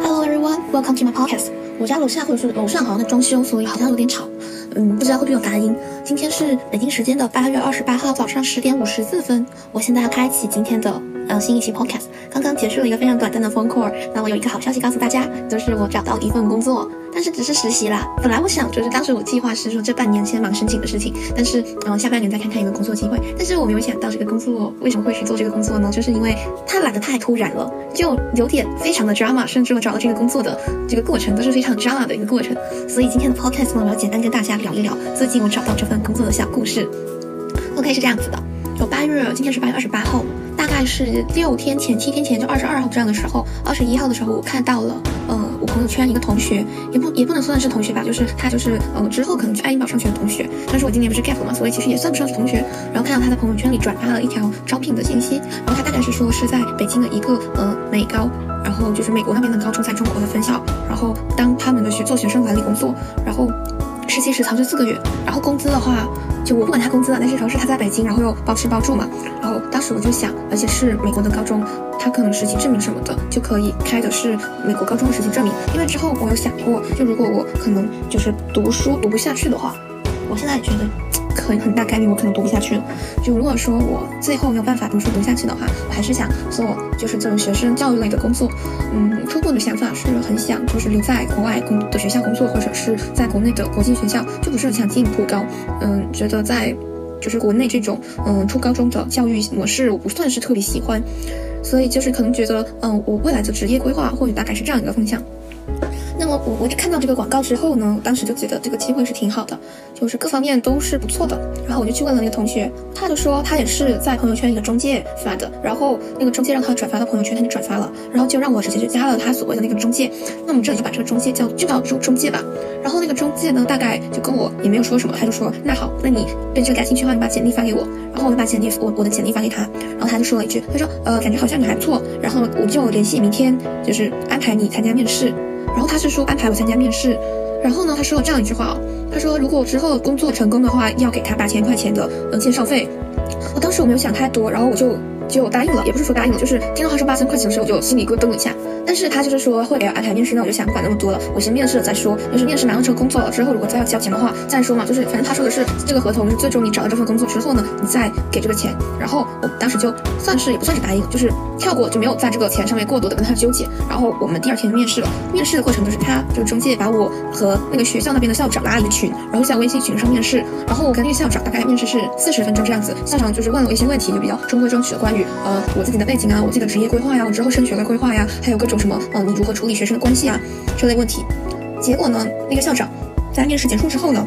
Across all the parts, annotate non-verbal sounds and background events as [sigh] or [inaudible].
Hello everyone, welcome to my podcast. 我家楼下或者是楼上好像在装修，所以好像有点吵。嗯，不知道会不会有杂音。今天是北京时间的八月二十八号早上十点五十四分，我现在要开启今天的呃新一期 podcast。刚刚结束了一个非常短暂的 phone call，那我有一个好消息告诉大家，就是我找到了一份工作。但是只是实习啦。本来我想，就是当时我计划是说这半年先忙申请的事情，但是嗯下半年再看看有没有工作机会。但是我没有想到这个工作为什么会去做这个工作呢？就是因为他来的太突然了，就有点非常的 drama，甚至我找到这个工作的这个过程都是非常 drama 的一个过程。所以今天的 podcast 呢，我要简单跟大家聊一聊最近我找到这份工作的小故事。OK 是这样子的，我八月，今天是八月二十八号。大概是六天前、七天前，就二十二号这样的时候，二十一号的时候，我看到了，呃，我朋友圈一个同学，也不也不能算是同学吧，就是他就是，呃，之后可能去爱丁堡上学的同学。但是我今年不是 gap 嘛，所以其实也算不上是同学。然后看到他的朋友圈里转发了一条招聘的信息，然后他大概是说是在北京的一个呃美高，然后就是美国那边的高中在中国的分校，然后当他们的学做学生管理工作，然后实习时长是四个月，然后工资的话。就我不管他工资了，但是主要是他在北京，然后又包吃包住嘛。然后当时我就想，而且是美国的高中，他可能实习证明什么的就可以开的是美国高中的实习证明。因为之后我有想过，就如果我可能就是读书读不下去的话，我现在觉得。很很大概率我可能读不下去了。就如果说我最后没有办法读书读下去的话，我还是想做就是这种学生教育类的工作。嗯，初步的想法是很想就是留在国外工的学校工作，或者是在国内的国际学校，就不是很想进普高。嗯，觉得在就是国内这种嗯初高中的教育模式，我不算是特别喜欢，所以就是可能觉得嗯我未来的职业规划或许大概是这样一个方向。那么我我看到这个广告之后呢，当时就觉得这个机会是挺好的，就是各方面都是不错的。然后我就去问了那个同学，他就说他也是在朋友圈一个中介发的，然后那个中介让他转发到朋友圈，他就转发了，然后就让我直接就加了他所谓的那个中介。那我们这里就把这个中介叫就叫中中介吧。然后那个中介呢，大概就跟我也没有说什么，他就说那好，那你对这个感兴趣的话，你把简历发给我。然后我就把简历我我的简历发给他，然后他就说了一句，他说呃感觉好像你还不错，然后我就联系明天就是安排你参加面试。然后他是说安排我参加面试，然后呢，他说了这样一句话哦，他说如果之后工作成功的话，要给他八千块钱的呃介绍费。我当时我没有想太多，然后我就。就答应了，也不是说答应了，就是听到他说八千块钱的时候，我就心里咯噔一下。但是他就是说会给我安排面试，那我就想不管那么多了，我先面试了再说。就是面试拿到这个工作了之后，如果再要交钱的话再说嘛。就是反正他说的是这个合同是最终你找到这份工作之后呢，你再给这个钱。然后我当时就算是也不算是答应，就是跳过，就没有在这个钱上面过多的跟他纠结。然后我们第二天就面试了，面试的过程就是他这个中介把我和那个学校那边的校长拉了一个群，然后在微信群上面试。然后我跟那个校长大概面试是四十分钟这样子，校长就是问了我一些问题，就比较中规中矩的关呃我自己。的背景啊，我自己的职业规划呀，我之后升学的规划呀，还有各种什么，嗯，你如何处理学生的关系啊这类问题。结果呢，那个校长在面试结束之后呢，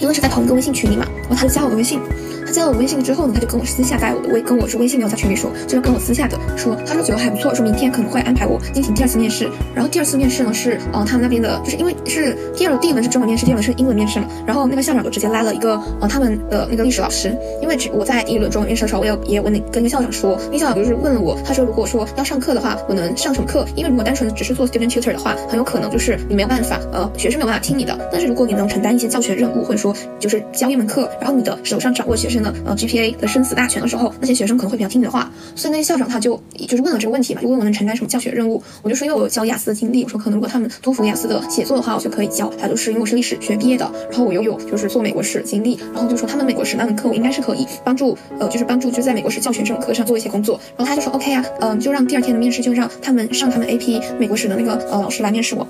因为是在同一个微信群里嘛，然后他就加我的微信。他加了我微信之后呢，他就跟我私下在我的微跟我是微信没有在群里说，就是跟我私下的说，他说觉得还不错，说明天可能会安排我进行第二次面试。然后第二次面试呢是，呃，他们那边的，就是因为是第二第一轮是中文面试，第二轮是英文面试嘛。然后那个校长就直接拉了一个，呃，他们的那个历史老师，因为只我在第一轮中文面试的时候，我有也问那跟那个校长说，那校长就是问了我，他说如果说要上课的话，我能上什么课？因为如果单纯只是做 student tutor 的话，很有可能就是你没有办法，呃，学生没有办法听你的。但是如果你能承担一些教学任务，或者说就是教一门课，然后你的手上掌握学生的呃 GPA 的。生死大权的时候，那些学生可能会比较听你的话，所以那些校长他就就是问了这个问题嘛，就问我能承担什么教学任务。我就说因为我有教雅思的经历，我说可能如果他们托福雅思的写作的话，我就可以教。他就是因为我是历史学毕业的，然后我又有就是做美国史经历，然后就说他们美国史那门课我应该是可以帮助呃就是帮助就在美国史教学这种课上做一些工作。然后他就说 OK 啊，嗯，就让第二天的面试就让他们上他们 AP 美国史的那个呃老师来面试我。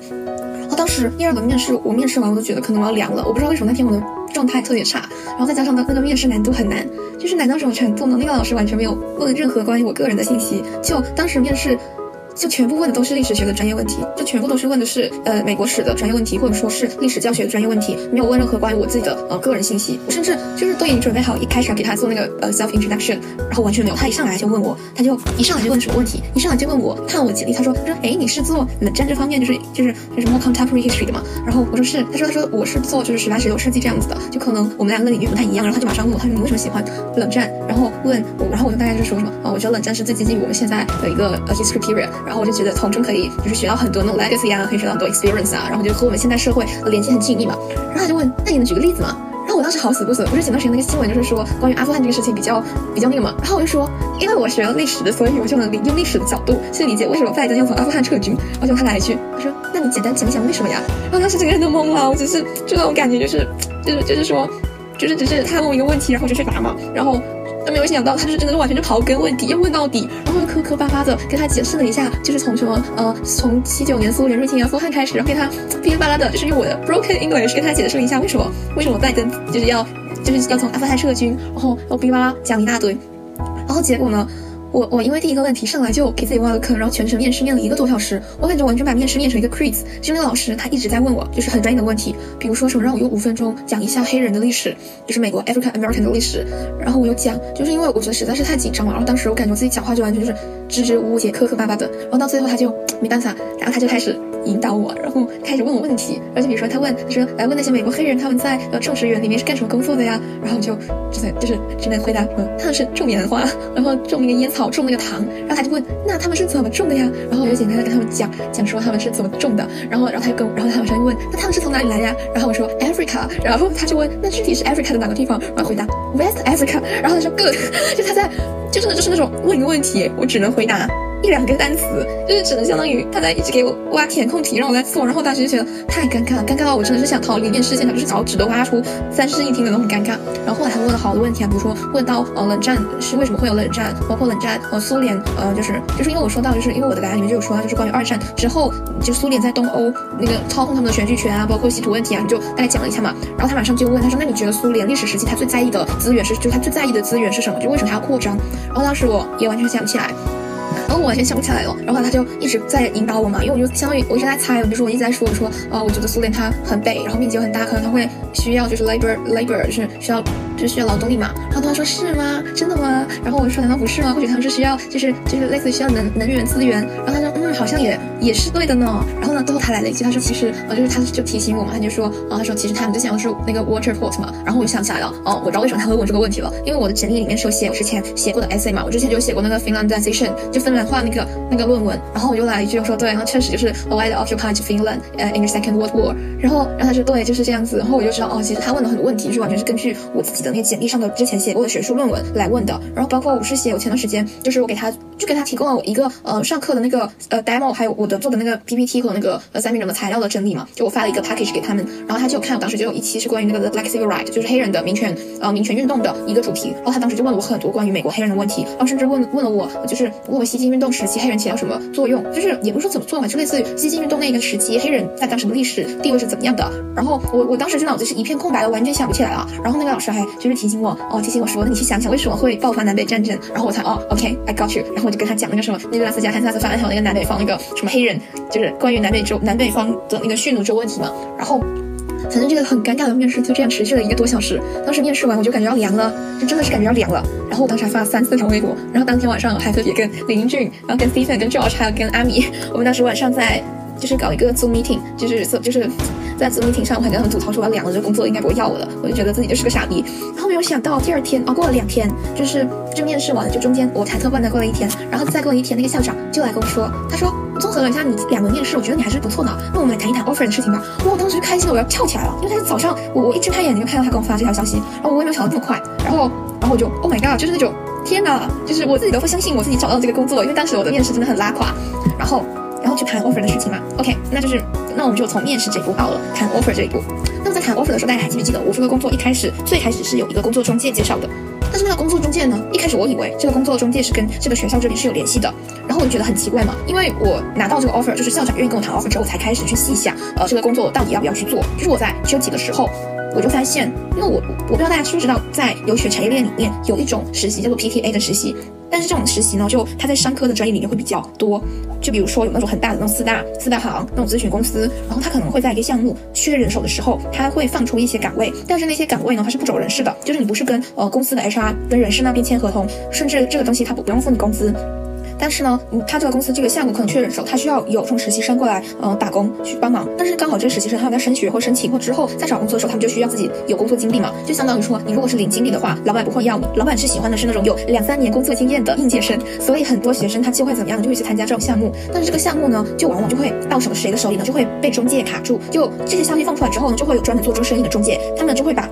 当时第二轮面试我面试完我都觉得可能我要凉了，我不知道为什么那天我的状态特别差，然后再加上那那个面试难度很难。就是难到什么程度呢？那个老师完全没有问任何关于我个人的信息，就当时面试。就全部问的都是历史学的专业问题，就全部都是问的是呃美国史的专业问题，或者说是历史教学的专业问题，没有问任何关于我自己的呃个人信息。我甚至就是都已经准备好一开始要给他做那个呃 self introduction，然后完全没有。他一上来就问我，他就一上来就问什么问题？一上来就问我看我简历，他说他说哎你是做冷战这方面就是就是就是 more contemporary history 的吗？然后我说是，他说他说我是做就是十八十九世纪这样子的，就可能我们两个领域不太一样。然后他就马上问我，他说你为什么喜欢冷战？然后问我，然后我就大概就说什么啊，我觉得冷战是最接近于我们现在的一个呃 history period。然后我就觉得从中。可以就是学到很多那种 legacy 啊，可以学到很多 experience 啊，然后就和我们现代社会的联系很紧密嘛。然后他就问，那你能举个例子吗？然后我当时好死不死，不是前段时间那个新闻就是说关于阿富汗这个事情比较比较那个嘛，然后我就说，因为我学了历史的，所以我就能理用历史的角度去理解为什么拜登要从阿富汗撤军。然后就他来一句，他说，那你简单讲一讲为什么呀？然后当时整个人都懵了，我只是就那种感觉，就是就是就是说，就是只是他问我一个问题，然后就去答嘛，然后。但没有想到，他就是真的是完全就刨根问底，要问到底，然后又磕磕巴巴的跟他解释了一下，就是从什么呃，从七九年苏联入侵阿富汗开始，然后给他噼里啪啦的，就是用我的 broken English 跟他解释了一下为什么为什么拜登就是要就是要从阿富汗撤军，然后然后噼里啪啦讲一大堆，然后结果呢？我我因为第一个问题上来就给自己挖了坑，然后全程面试面了一个多小时，我感觉完全把面试面成一个 quiz。就那个老师他一直在问我，就是很专业的问题，比如说什么让我用五分钟讲一下黑人的历史，就是美国 African American 的历史。然后我有讲，就是因为我觉得实在是太紧张了，然后当时我感觉自己讲话就完全就是支支吾吾且磕磕巴巴的。然后到最后他就没办法，然后他就开始引导我，然后开始问我问题。而且比如说他问，他说来问那些美国黑人他们在呃种植园里面是干什么工作的呀？然后就只能就是只能回答什么他们是种棉花，然后种那个烟草，种那个糖。然后他就问，那他们是怎么种的呀？然后我就简单的跟他们讲讲说他们是怎么种的。然后，然后他就跟，然后他马上又问，那他们是从哪里来呀？然后我说 Africa。然后 [laughs] 他就问，那具体是 Africa 的哪个地方？然后回答 West Africa。然后他说 Good。就他在，就真的就是那种问一个问题，我只能回答。一两个单词，就是只能相当于他在一直给我挖填空题，让我在做，然后当时就觉得太尴尬了，尴尬到我真的是想逃离面试现场，就是脚趾都挖出三室一厅的那种尴尬。然后后来还问了好多问题啊，比如说问到呃冷战是为什么会有冷战，包括冷战呃苏联呃就是就是因为我说到就是因为我的答案里面就有说到就是关于二战之后就苏联在东欧那个操控他们的选举权啊，包括稀土问题啊，你就大概讲了一下嘛。然后他马上就问他说那你觉得苏联历史时期他最在意的资源是就他最在意的资源是什么？就为什么他要扩张？然后当时我也完全想不起来。我完全想不起来了，然后他就一直在引导我嘛，因为我就相当于我一直在猜，就是我一直在说，我说，呃，我觉得苏联它很北，然后面积又很大，可能它会需要就是 labor labor，就是需要就是需要劳动力嘛。然后他说是吗？真的吗？然后我就说难道不是吗？或许他们是需要就是就是类似于需要能能源资源。然后他说嗯，好像也也是对的呢。然后呢，最后他来了一句，他说其实呃就是他就提醒我嘛，他就说啊，他说其实他们之前是那个 water port 嘛。然后我就想起来了，哦，我知道为什么他会问这个问题了，因为我的简历里面是有写我之前写过的 essay 嘛，我之前就写过那个 Finlandization，就芬兰化那个。那个论文，然后我又来一句，我说对，然后确实就是 why the occupied Finland 呃 in the Second World War，然后然后他说对，就是这样子，然后我就知道哦，其实他问的很多问题是完全是根据我自己的那简历上的之前写过的学术论文来问的，然后包括我是写我前段时间就是我给他就给他提供了我一个呃上课的那个呃 demo，还有我的做的那个 PPT 和那个呃三明治的材料的整理嘛，就我发了一个 package 给他们，然后他就看我当时就有一期是关于那个 the Black Civil Rights，就是黑人的民权呃民权运动的一个主题，然后他当时就问了我很多关于美国黑人的问题，然后甚至问问了我就是问我西进运动时期黑人起到什么作用。就是也不是说怎么做嘛，就类似于西进运动那个时期，黑人在当时的历史地位是怎么样的。然后我我当时就脑子是一片空白的，完全想不起来了。然后那个老师还就是提醒我，哦，提醒我说，那你去想想为什么会爆发南北战争。然后我才哦，OK，I got you。然后我就跟他讲那个什么，那个拉斯加、堪萨斯法案还有那个南北方那个什么黑人，就是关于南北州南北方的那个蓄奴州问题嘛。然后。反正这个很尴尬的面试就这样持续了一个多小时。当时面试完我就感觉要凉了，就真的是感觉要凉了。然后我当时还发了三四条微博，然后当天晚上还特别跟林俊，然后跟 Stephen、跟 George 还有跟阿米，我们当时晚上在就是搞一个 Zoom meeting，就是就是在 Zoom meeting 上，我还跟他们吐槽说我要凉了，这个工作应该不会要我了。我就觉得自己就是个傻逼。然后没有想到第二天哦，过了两天，就是就面试完了，就中间我忐忑不安的过了一天，然后再过了一天，那个校长就来跟我说，他说。综合了一下你两个面试，我觉得你还是不错的。那我们来谈一谈 offer 的事情吧。哇，我当时开心的我要跳起来了，因为他是早上，我我一睁开眼睛就看到他给我发这条消息，然后我也没有想到这么快，然后然后我就 Oh my god，就是那种天哪，就是我自己都不相信我自己找到这个工作，因为当时我的面试真的很拉垮。然后然后去谈 offer 的事情嘛。OK，那就是那我们就从面试这一步到了谈 offer 这一步。那么在谈 offer 的时候，大家还记不记得我这个工作一开始最开始是有一个工作中介介绍的？但是那个工作中介呢，一开始我以为这个工作中介是跟这个学校这里是有联系的，然后我就觉得很奇怪嘛，因为我拿到这个 offer，就是校长愿意跟我谈 offer 之后，我才开始去细想，呃，这个工作到底要不要去做。就是我在休息的时候，我就发现，因为我我不知道大家知不知道，在留学产业链里面有一种实习叫做 PTA 的实习。但是这种实习呢，就它在商科的专业里面会比较多。就比如说有那种很大的那种四大四大行那种咨询公司，然后他可能会在一个项目缺人手的时候，他会放出一些岗位。但是那些岗位呢，它是不走人事的，就是你不是跟呃公司的 HR 跟人事那边签合同，甚至这个东西他不不用付你工资。但是呢，他这个公司这个项目可能缺人手，他需要有这种实习生过来，嗯，打工去帮忙。但是刚好这个实习生他们在升学或申请或之后再找工作的时候，他们就需要自己有工作经历嘛，就相当于说，你如果是领经历的话，老板不会要你，老板是喜欢的是那种有两三年工作经验的应届生。所以很多学生他就会怎么样，就会去参加这种项目。但是这个项目呢，就往往就会到手谁的手里呢，就会被中介卡住。就这些消息放出来之后呢，就会有专门做这个生意的中介，他们就会把。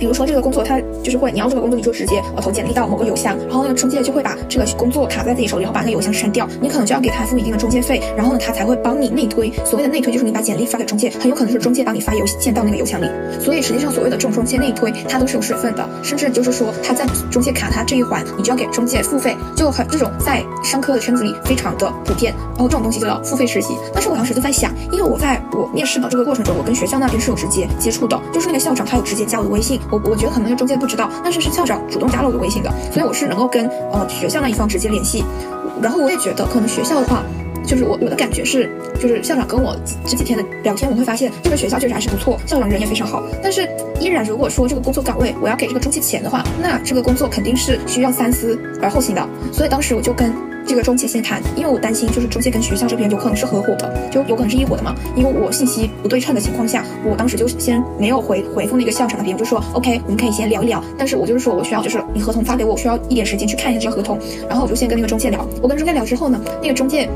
比如说这个工作，他就是会你要这个工作，你就直接呃投简历到某个邮箱，然后那个中介就会把这个工作卡在自己手里，然后把那个邮箱删掉，你可能就要给他付一定的中介费，然后呢，他才会帮你内推。所谓的内推就是你把简历发给中介，很有可能是中介帮你发邮件到那个邮箱里。所以实际上所谓的这种中介内推，它都是有水分的，甚至就是说他在中介卡他这一环，你就要给中介付费，就很这种在商科的圈子里非常的普遍。然后这种东西就叫付费实习。但是我当时就在想，因为我在我面试的这个过程中，我跟学校那边是有直接接触的，就是那个校长他有直接加我的微信，我我觉得可能那个中介不知道，但是是校长主动加了我的微信的，所以我是能够跟呃学校那一方直接联系。然后我也觉得可能学校的话。就是我我的感觉是，就是校长跟我这几天的聊天，我会发现这个学校确实还是不错，校长人也非常好。但是依然，如果说这个工作岗位我要给这个中介钱的话，那这个工作肯定是需要三思而后行的。所以当时我就跟这个中介先谈，因为我担心就是中介跟学校这边有可能是合伙的，就有可能是一伙的嘛。因为我信息不对称的情况下，我当时就先没有回回复那个校长那边，我就说 OK，我们可以先聊一聊。但是我就是说我需要就是你合同发给我，需要一点时间去看一下这个合同。然后我就先跟那个中介聊，我跟中介聊之后呢，那个中介。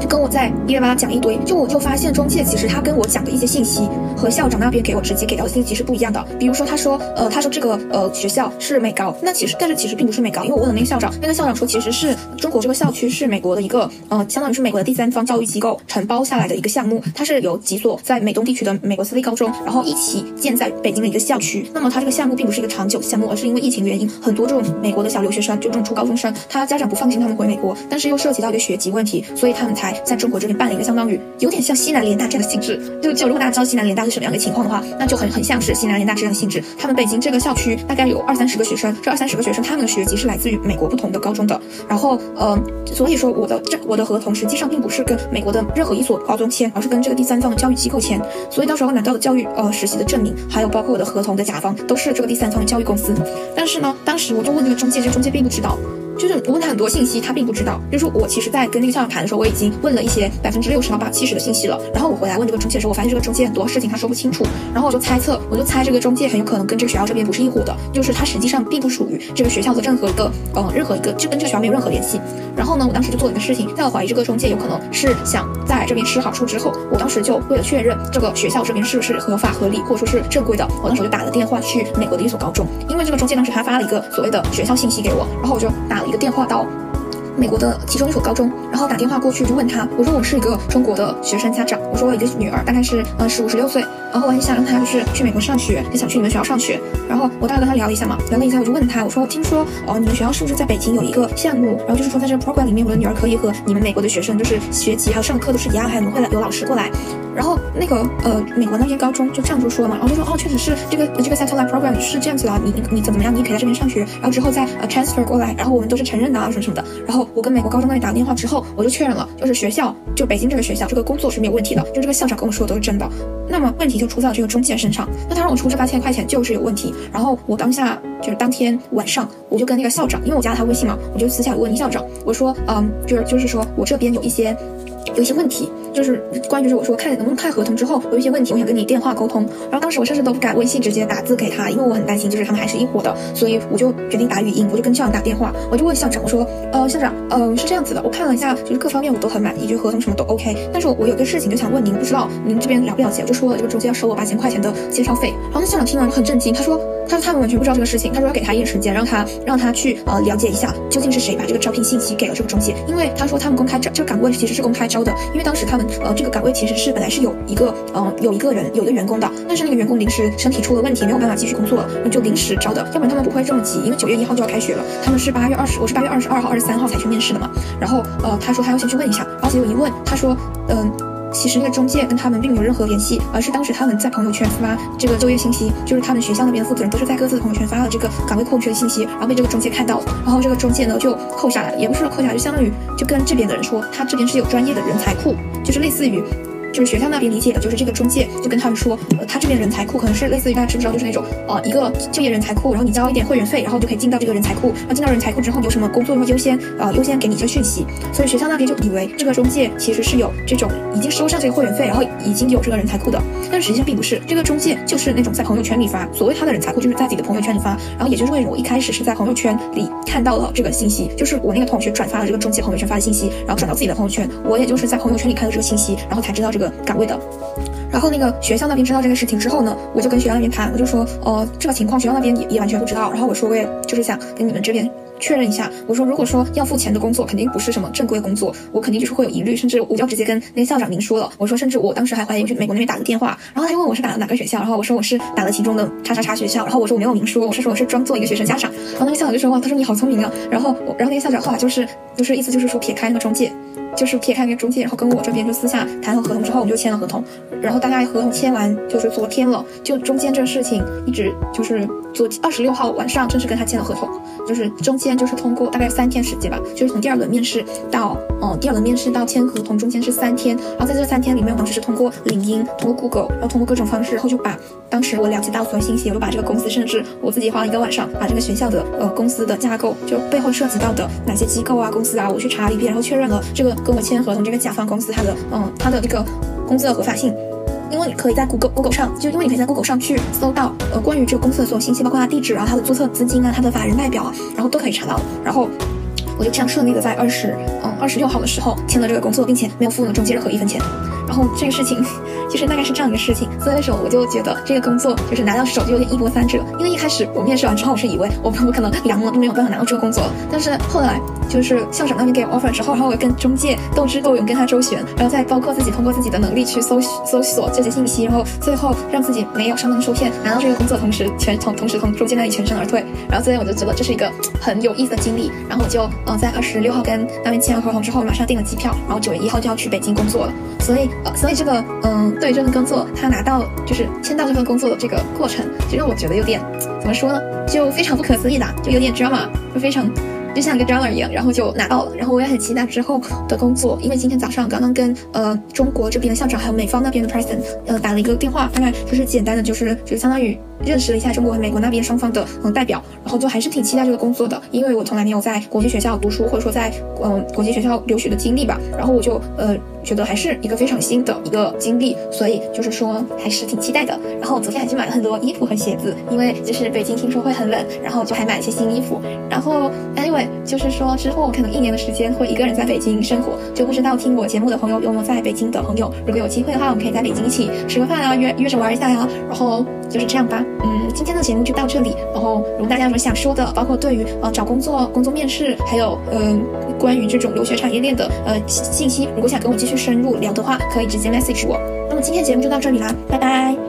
就跟我在一列巴讲一堆，就我就发现中介其实他跟我讲的一些信息和校长那边给我直接给到的信息是不一样的。比如说他说，呃，他说这个呃学校是美高，那其实但是其实并不是美高，因为我问了那个校长，那个校长说其实是中国这个校区是美国的一个呃，相当于是美国的第三方教育机构承包下来的一个项目，它是由几所在美东地区的美国私立高中，然后一起建在北京的一个校区。那么它这个项目并不是一个长久项目，而是因为疫情原因，很多这种美国的小留学生，就这种初高中生，他家长不放心他们回美国，但是又涉及到一个学籍问题，所以他们才在中国这边办了。一个相当于有点像西南联大这样的性质，就就如果大家知道西南联大是什么样的情况的话，那就很很像是西南联大这样的性质。他们北京这个校区大概有二三十个学生，这二三十个学生他们的学籍是来自于美国不同的高中的。然后，呃，所以说我的这我的合同实际上并不是跟美国的任何一所高中签，而是跟这个第三方的教育机构签。所以到时候拿到的教育呃实习的证明，还有包括我的合同的甲方，都是这个第三方的教育公司。但是呢，当时我就问那个中介，这个中介并不知道。就是我问他很多信息，他并不知道。就是我其实，在跟那个校长谈的时候，我已经问了一些百分之六十到八七十的信息了。然后我回来问这个中介的时候，我发现这个中介很多事情他说不清楚。然后我就猜测，我就猜这个中介很有可能跟这个学校这边不是一伙的，就是他实际上并不属于这个学校的任何一个，呃，任何一个就跟这个学校没有任何联系。然后呢，我当时就做了一个事情，在我怀疑这个中介有可能是想在这边吃好处之后，我当时就为了确认这个学校这边是不是合法合理或者说是正规的，我当时就打了电话去美国的一所高中，因为这个中介当时他发了一个所谓的学校信息给我，然后我就打了一个电话到。美国的其中一所高中，然后打电话过去就问他，我说我是一个中国的学生家长，我说我一个女儿大概是呃十五十六岁，然后我很想让她就是去美国上学，也想去你们学校上学，然后我大概跟他聊了一下嘛，聊了一下我就问他，我说听说哦你们学校是不是在北京有一个项目，然后就是说在这个 program 里面，我的女儿可以和你们美国的学生就是学籍还有上课都是一样，还有会来有老师过来。然后那个呃，美国那边高中就这样就说嘛，然后就说哦，确实是这个这个 satellite program 是这样子的，你你你怎么怎么样，你也可以在这边上学，然后之后再呃 transfer 过来，然后我们都是承认的啊什么什么的。然后我跟美国高中那里打电话之后，我就确认了，就是学校就北京这个学校这个工作是没有问题的，就这个校长跟我说的都是真的。那么问题就出在了这个中介身上，那他让我出这八千块钱就是有问题。然后我当下就是当天晚上，我就跟那个校长，因为我加了他微信嘛，我就私下问校长，我说嗯，就是就是说我这边有一些。有一些问题，就是关于就是我说看能不能看合同之后，有一些问题，我想跟你电话沟通。然后当时我甚至都不敢微信直接打字给他，因为我很担心，就是他们还是一伙的，所以我就决定打语音，我就跟校长打电话，我就问校长，我说，呃，校长，呃，是这样子的，我看了一下，就是各方面我都很满意，就合同什么都 OK，但是我有个事情就想问您，不知道您这边了不了解？我就说了这个中介要收我八千块钱的介绍费。然后那校长听完很震惊，他说，他说他们完全不知道这个事情，他说要给他一点时间，让他让他去呃了解一下究竟是谁把这个招聘信息给了这个中介，因为他说他们公开招这个岗位其实是公开招的，因为当时他们。呃，这个岗位其实是本来是有一个，嗯，有一个人，有一个员工的，但是那个员工临时身体出了问题，没有办法继续工作了，就临时招的，要不然他们不会这么急，因为九月一号就要开学了，他们是八月二十，我是八月二十二号、二十三号才去面试的嘛，然后，呃，他说他要先去问一下，然后结果一问，他说，嗯。其实那个中介跟他们并没有任何联系，而是当时他们在朋友圈发这个就业信息，就是他们学校那边的负责人都是在各自的朋友圈发了这个岗位空缺的信息，然后被这个中介看到，然后这个中介呢就扣下来了，也不是扣下来，就相当于就跟这边的人说，他这边是有专业的人才库，就是类似于。就是学校那边理解的，就是这个中介就跟他们说，呃，他这边人才库可能是类似于大家知不知道，就是那种呃一个就业人才库，然后你交一点会员费，然后就可以进到这个人才库，然后进到人才库之后有什么工作会优先呃优先给你这个讯息，所以学校那边就以为这个中介其实是有这种已经收上这个会员费，然后已经有这个人才库的，但实际上并不是，这个中介就是那种在朋友圈里发，所谓他的人才库就是在自己的朋友圈里发，然后也就是为什么我一开始是在朋友圈里看到了这个信息，就是我那个同学转发了这个中介朋友圈发的信息，然后转到自己的朋友圈，我也就是在朋友圈里看到这个信息，然后才知道这个岗位的。然后那个学校那边知道这个事情之后呢，我就跟学校那边谈，我就说，呃，这个情况学校那边也也完全不知道。然后我说，我也就是想跟你们这边确认一下。我说，如果说要付钱的工作，肯定不是什么正规工作，我肯定就是会有疑虑，甚至我就直接跟那个校长明说了。我说，甚至我当时还怀疑我去美国那边打个电话，然后他就问我是打了哪个学校，然后我说我是打了其中的叉叉叉学校，然后我说我没有明说，我是说我是装作一个学生家长。然后那个校长就说哇，他说你好聪明啊。然后然后那个校长后来就是就是意思就是说撇开那个中介。就是撇开那个中介，然后跟我这边就私下谈好合同之后，我们就签了合同。然后大概合同签完就是昨天了，就中间这个事情一直就是昨二十六号晚上正式跟他签了合同，就是中间间就是通过大概三天时间吧，就是从第二轮面试到嗯第二轮面试到签合同中间是三天。然后在这三天里面，我当时是通过领英、通过 Google，然后通过各种方式，然后就把当时我了解到所有信息，我就把这个公司，甚至我自己花了一个晚上把这个学校的呃公司的架构，就背后涉及到的哪些机构啊、公司啊，我去查了一遍，然后确认了这个。跟我签合同这个甲方公司，它的嗯，它的这个公司的合法性，因为你可以在 Google Google 上，就因为你可以在 Google 上去搜到呃关于这个公司的所有信息，包括它地址，然后它的注册资金啊，它的法人代表啊，然后都可以查到。然后我就这样顺利的在二十嗯二十六号的时候签了这个工作，并且没有付了中介任何一分钱。然后这个事情 [laughs] 就是大概是这样一个事情，所以那时候我就觉得这个工作就是拿到手就有点一波三折。因为一开始我面试完之后，我是以为我我可能凉了都，没有办法拿到这个工作。但是后来就是校长那边给我 offer 之后，然后我跟中介斗智斗勇跟他周旋，然后再包括自己通过自己的能力去搜搜索这些信息，然后最后让自己没有上当受骗，拿到这个工作，同时全从同时从中介那里全身而退。然后所以我就觉得这是一个很有意思的经历。然后我就嗯在二十六号跟那边签完合同之后，马上订了机票，然后九月一号就要去北京工作了。所以呃所以这个。嗯，对这份工作，他拿到就是签到这份工作的这个过程，就让我觉得有点怎么说呢，就非常不可思议的，就有点 drama，就非常。就像一个 drama 一样，然后就拿到了，然后我也很期待之后的工作，因为今天早上刚刚跟呃中国这边的校长还有美方那边的 president 呃打了一个电话，大概就是简单的就是就是相当于认识了一下中国和美国那边双方的嗯代表，然后就还是挺期待这个工作的，因为我从来没有在国际学校读书或者说在嗯国际学校留学的经历吧，然后我就呃觉得还是一个非常新的一个经历，所以就是说还是挺期待的。然后昨天还去买了很多衣服和鞋子，因为就是北京听说会很冷，然后就还买了一些新衣服，然后 anyway。就是说，之后可能一年的时间会一个人在北京生活，就不知道听我节目的朋友有没有在北京的朋友。如果有机会的话，我们可以在北京一起吃个饭啊，约约着玩一下呀。然后就是这样吧。嗯，今天的节目就到这里。然后如果大家有什么想说的，包括对于呃找工作、工作面试，还有嗯关于这种留学产业链的呃信息，如果想跟我继续深入聊的话，可以直接 message 我。那么今天节目就到这里啦，拜拜。